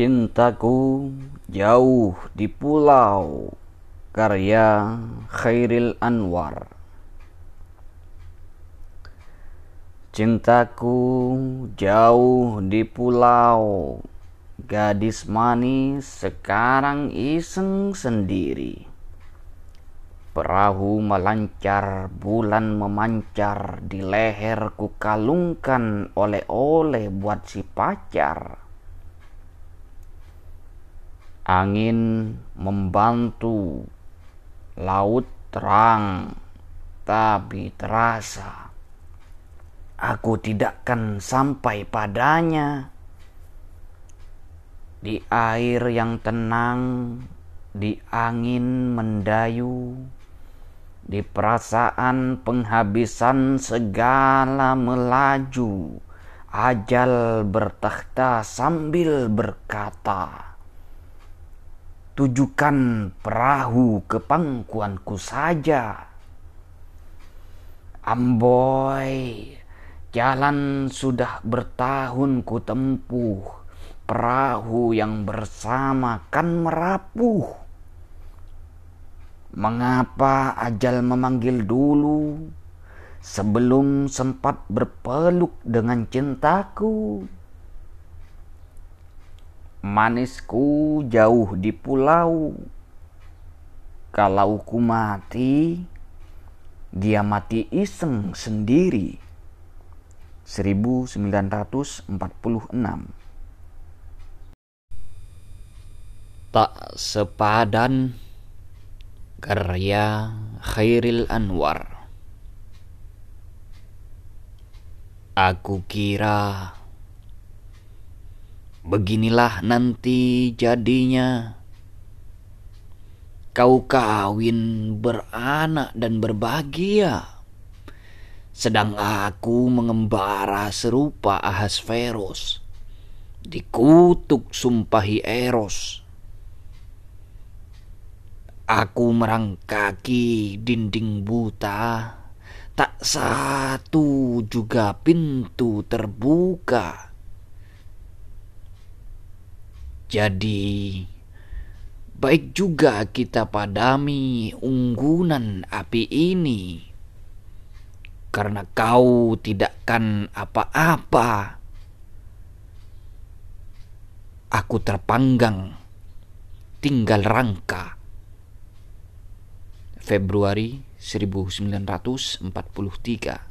Cintaku jauh di pulau karya Khairil Anwar. Cintaku jauh di pulau Gadis manis sekarang iseng sendiri. Perahu melancar, bulan memancar Di leher ku kalungkan oleh-oleh buat si pacar Angin membantu, laut terang, tapi terasa aku tidak akan sampai padanya. Di air yang tenang, di angin mendayu, di perasaan penghabisan segala melaju, ajal bertakhta sambil berkata, Tujukan perahu ke pangkuanku saja. Amboy, jalan sudah bertahun ku tempuh, perahu yang bersama kan merapuh. Mengapa ajal memanggil dulu sebelum sempat berpeluk dengan cintaku? Manisku jauh di pulau. Kalau ku mati, dia mati iseng sendiri. 1946 Tak sepadan karya Khairil Anwar Aku kira Beginilah nanti jadinya. Kau kawin beranak dan berbahagia. Sedang aku mengembara serupa Ahasverus. Dikutuk sumpahi Eros. Aku merangkaki dinding buta. Tak satu juga pintu terbuka jadi, baik juga kita padami unggunan api ini, karena kau tidakkan apa-apa. Aku terpanggang, tinggal rangka. Februari 1943